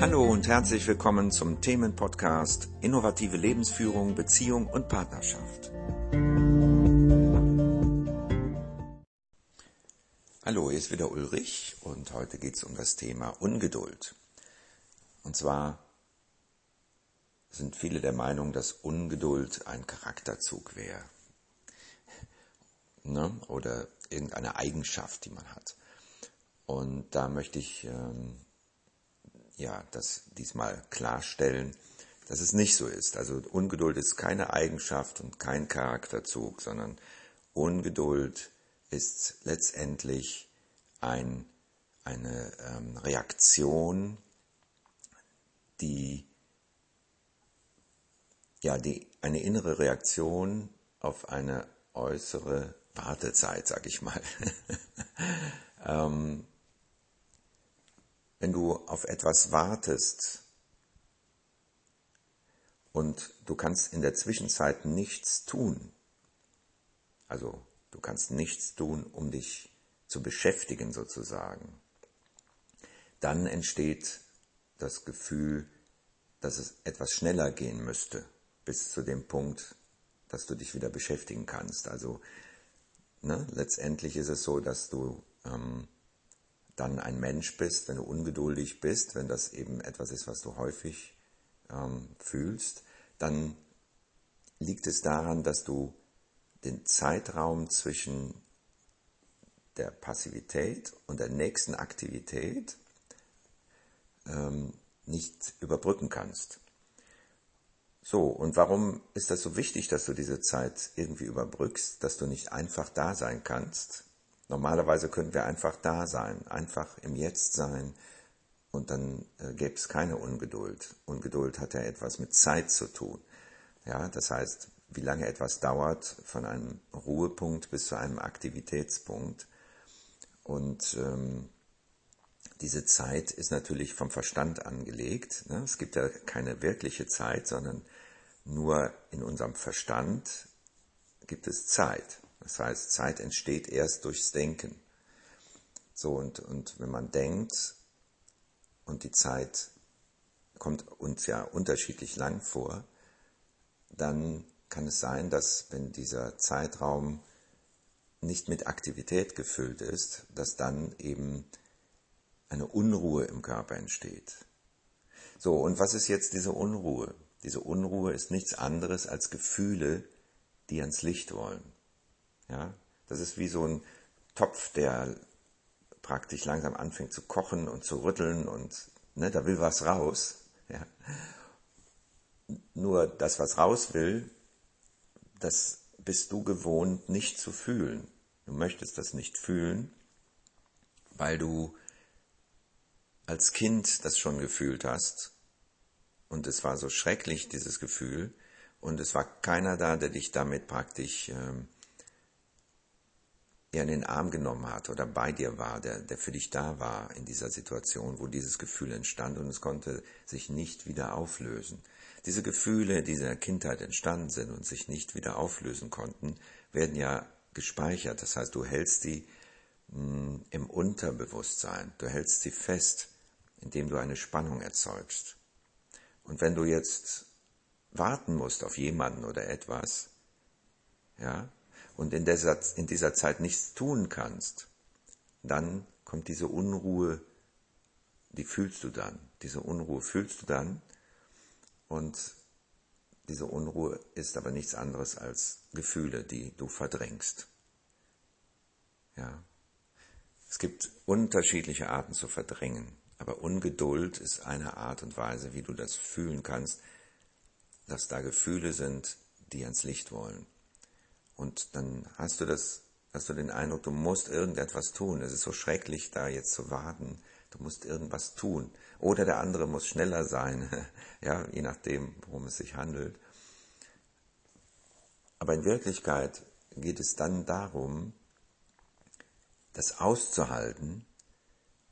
Hallo und herzlich willkommen zum Themenpodcast Innovative Lebensführung, Beziehung und Partnerschaft. Hallo, hier ist wieder Ulrich und heute geht es um das Thema Ungeduld. Und zwar sind viele der Meinung, dass Ungeduld ein Charakterzug wäre ne? oder irgendeine Eigenschaft, die man hat. Und da möchte ich ähm, ja das diesmal klarstellen, dass es nicht so ist. Also Ungeduld ist keine Eigenschaft und kein Charakterzug, sondern Ungeduld ist letztendlich ein, eine ähm, Reaktion, die ja die eine innere Reaktion auf eine äußere Wartezeit, sag ich mal. ähm, wenn du auf etwas wartest und du kannst in der Zwischenzeit nichts tun, also du kannst nichts tun, um dich zu beschäftigen sozusagen, dann entsteht das Gefühl, dass es etwas schneller gehen müsste, bis zu dem Punkt, dass du dich wieder beschäftigen kannst. Also ne, letztendlich ist es so, dass du ähm, dann ein Mensch bist, wenn du ungeduldig bist, wenn das eben etwas ist, was du häufig ähm, fühlst, dann liegt es daran, dass du den Zeitraum zwischen der Passivität und der nächsten Aktivität ähm, nicht überbrücken kannst. So, und warum ist das so wichtig, dass du diese Zeit irgendwie überbrückst, dass du nicht einfach da sein kannst? Normalerweise könnten wir einfach da sein, einfach im Jetzt sein und dann äh, gäbe es keine Ungeduld. Ungeduld hat ja etwas mit Zeit zu tun. Ja, das heißt, wie lange etwas dauert von einem Ruhepunkt bis zu einem Aktivitätspunkt. Und ähm, diese Zeit ist natürlich vom Verstand angelegt. Ne? Es gibt ja keine wirkliche Zeit, sondern nur in unserem Verstand gibt es Zeit. Das heißt, Zeit entsteht erst durchs Denken. So, und, und wenn man denkt und die Zeit kommt uns ja unterschiedlich lang vor, dann kann es sein, dass wenn dieser Zeitraum nicht mit Aktivität gefüllt ist, dass dann eben eine Unruhe im Körper entsteht. So, und was ist jetzt diese Unruhe? Diese Unruhe ist nichts anderes als Gefühle, die ans Licht wollen. Ja, das ist wie so ein Topf, der praktisch langsam anfängt zu kochen und zu rütteln und ne, da will was raus. Ja. Nur das, was raus will, das bist du gewohnt nicht zu fühlen. Du möchtest das nicht fühlen, weil du als Kind das schon gefühlt hast und es war so schrecklich, dieses Gefühl, und es war keiner da, der dich damit praktisch ähm, ja, in den Arm genommen hat oder bei dir war, der, der für dich da war in dieser Situation, wo dieses Gefühl entstand und es konnte sich nicht wieder auflösen. Diese Gefühle, die in der Kindheit entstanden sind und sich nicht wieder auflösen konnten, werden ja gespeichert. Das heißt, du hältst die mh, hm, im Unterbewusstsein, du hältst sie fest, indem du eine Spannung erzeugst. Und wenn du jetzt warten musst auf jemanden oder etwas, ja, und in dieser, in dieser Zeit nichts tun kannst, dann kommt diese Unruhe, die fühlst du dann. Diese Unruhe fühlst du dann und diese Unruhe ist aber nichts anderes als Gefühle, die du verdrängst. Ja. Es gibt unterschiedliche Arten zu verdrängen. Aber Ungeduld ist eine Art und Weise, wie du das fühlen kannst, dass da Gefühle sind, die ans Licht wollen. Und dann hast du das, hast du den Eindruck, du musst irgendetwas tun. Es ist so schrecklich, da jetzt zu warten. Du musst irgendwas tun. Oder der andere muss schneller sein. ja, je nachdem, worum es sich handelt. Aber in Wirklichkeit geht es dann darum, das auszuhalten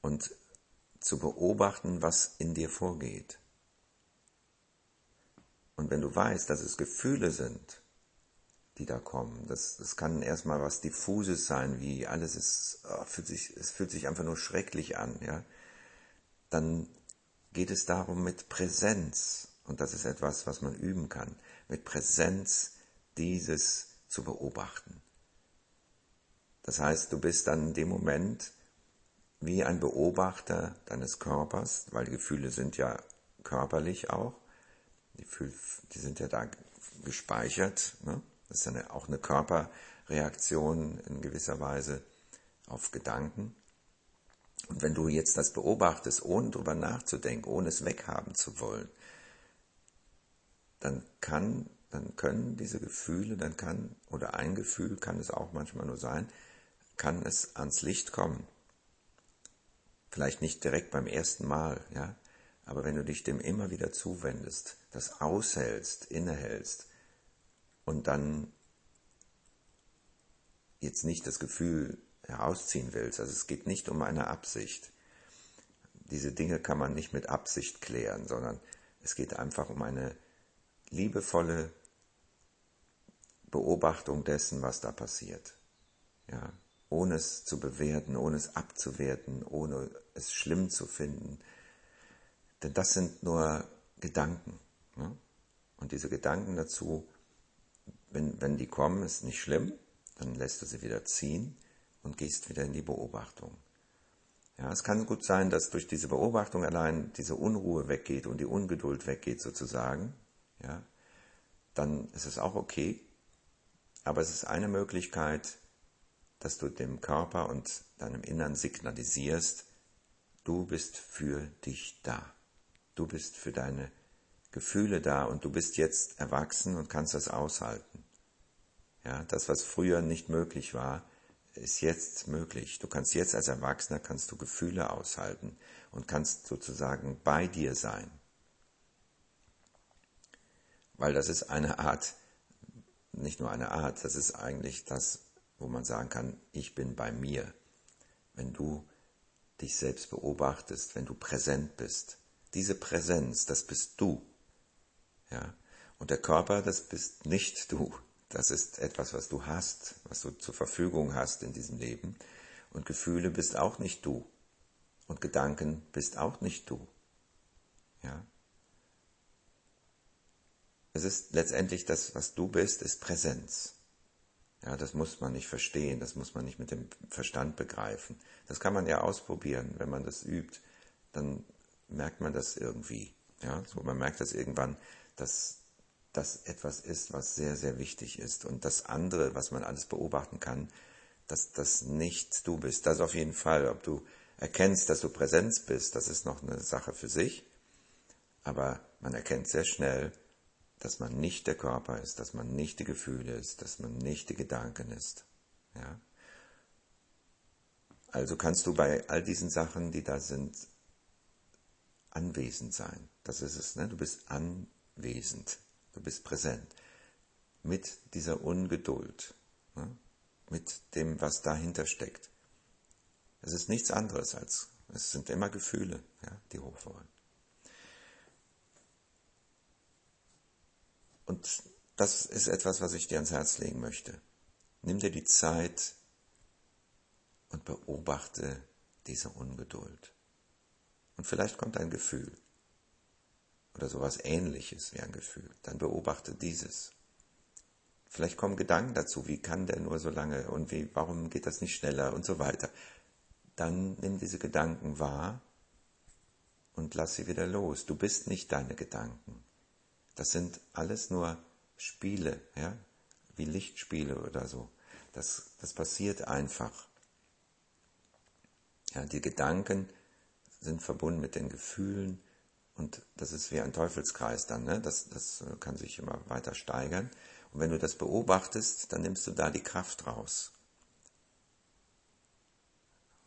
und zu beobachten, was in dir vorgeht. Und wenn du weißt, dass es Gefühle sind, die da kommen, das, das kann erstmal was diffuses sein, wie alles ist, oh, fühlt sich, es fühlt sich einfach nur schrecklich an, ja, dann geht es darum, mit Präsenz, und das ist etwas, was man üben kann, mit Präsenz dieses zu beobachten. Das heißt, du bist dann in dem Moment wie ein Beobachter deines Körpers, weil die Gefühle sind ja körperlich auch, die, die sind ja da gespeichert, ne? Das ist eine, auch eine Körperreaktion in gewisser Weise auf Gedanken. Und wenn du jetzt das beobachtest, ohne darüber nachzudenken, ohne es weghaben zu wollen, dann kann, dann können diese Gefühle, dann kann, oder ein Gefühl kann es auch manchmal nur sein, kann es ans Licht kommen. Vielleicht nicht direkt beim ersten Mal, ja, aber wenn du dich dem immer wieder zuwendest, das aushältst, innehältst und dann jetzt nicht das Gefühl herausziehen willst, also es geht nicht um eine Absicht. Diese Dinge kann man nicht mit Absicht klären, sondern es geht einfach um eine liebevolle Beobachtung dessen, was da passiert. Ja, ohne es zu bewerten, ohne es abzuwerten, ohne es schlimm zu finden. Denn das sind nur Gedanken. Ne? Und diese Gedanken dazu, wenn, wenn die kommen, ist nicht schlimm, dann lässt du sie wieder ziehen und gehst wieder in die Beobachtung. Ja, es kann gut sein, dass durch diese Beobachtung allein diese Unruhe weggeht und die Ungeduld weggeht sozusagen. Ja, dann ist es auch okay. Aber es ist eine Möglichkeit, dass du dem Körper und deinem Innern signalisierst, du bist für dich da. Du bist für deine Gefühle da und du bist jetzt erwachsen und kannst das aushalten. Ja, das, was früher nicht möglich war, ist jetzt möglich. Du kannst jetzt als Erwachsener kannst du Gefühle aushalten und kannst sozusagen bei dir sein. Weil das ist eine Art, nicht nur eine Art, das ist eigentlich das, wo man sagen kann, ich bin bei mir. Wenn du dich selbst beobachtest, wenn du präsent bist. Diese Präsenz, das bist du. Ja? Und der Körper, das bist nicht du. Das ist etwas, was du hast, was du zur Verfügung hast in diesem Leben. Und Gefühle bist auch nicht du. Und Gedanken bist auch nicht du. Ja? Es ist letztendlich das, was du bist, ist Präsenz. Ja, das muss man nicht verstehen, das muss man nicht mit dem Verstand begreifen. Das kann man ja ausprobieren, wenn man das übt, dann merkt man das irgendwie. Ja, so man merkt das irgendwann, dass das etwas ist, was sehr, sehr wichtig ist. Und das andere, was man alles beobachten kann, dass das nicht du bist. Das auf jeden Fall. Ob du erkennst, dass du Präsenz bist, das ist noch eine Sache für sich. Aber man erkennt sehr schnell, dass man nicht der Körper ist, dass man nicht die Gefühle ist, dass man nicht die Gedanken ist. Ja? Also kannst du bei all diesen Sachen, die da sind, anwesend sein. Das ist es. Ne? Du bist anwesend, du bist präsent mit dieser Ungeduld, ne? mit dem, was dahinter steckt. Es ist nichts anderes als, es sind immer Gefühle, ja, die hochwollen. Und das ist etwas, was ich dir ans Herz legen möchte. Nimm dir die Zeit und beobachte diese Ungeduld. Und vielleicht kommt ein Gefühl oder sowas ähnliches wie ein Gefühl. Dann beobachte dieses. Vielleicht kommen Gedanken dazu, wie kann der nur so lange und wie, warum geht das nicht schneller und so weiter. Dann nimm diese Gedanken wahr und lass sie wieder los. Du bist nicht deine Gedanken. Das sind alles nur Spiele, ja, wie Lichtspiele oder so. Das, das passiert einfach. Ja, die Gedanken sind verbunden mit den Gefühlen und das ist wie ein Teufelskreis dann, ne? das, das kann sich immer weiter steigern. Und wenn du das beobachtest, dann nimmst du da die Kraft raus,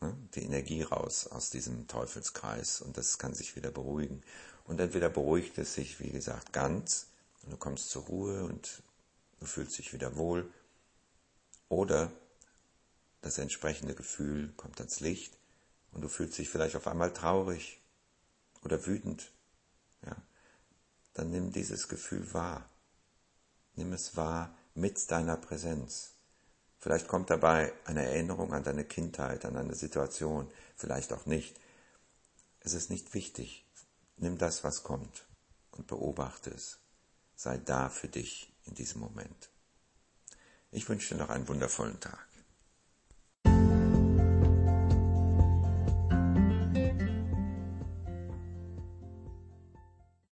ne? die Energie raus aus diesem Teufelskreis und das kann sich wieder beruhigen. Und entweder beruhigt es sich, wie gesagt, ganz und du kommst zur Ruhe und du fühlst dich wieder wohl. Oder das entsprechende Gefühl kommt ans Licht und du fühlst dich vielleicht auf einmal traurig oder wütend. Ja, dann nimm dieses Gefühl wahr. Nimm es wahr mit deiner Präsenz. Vielleicht kommt dabei eine Erinnerung an deine Kindheit, an eine Situation, vielleicht auch nicht. Es ist nicht wichtig. Nimm das, was kommt und beobachte es. Sei da für dich in diesem Moment. Ich wünsche dir noch einen wundervollen Tag.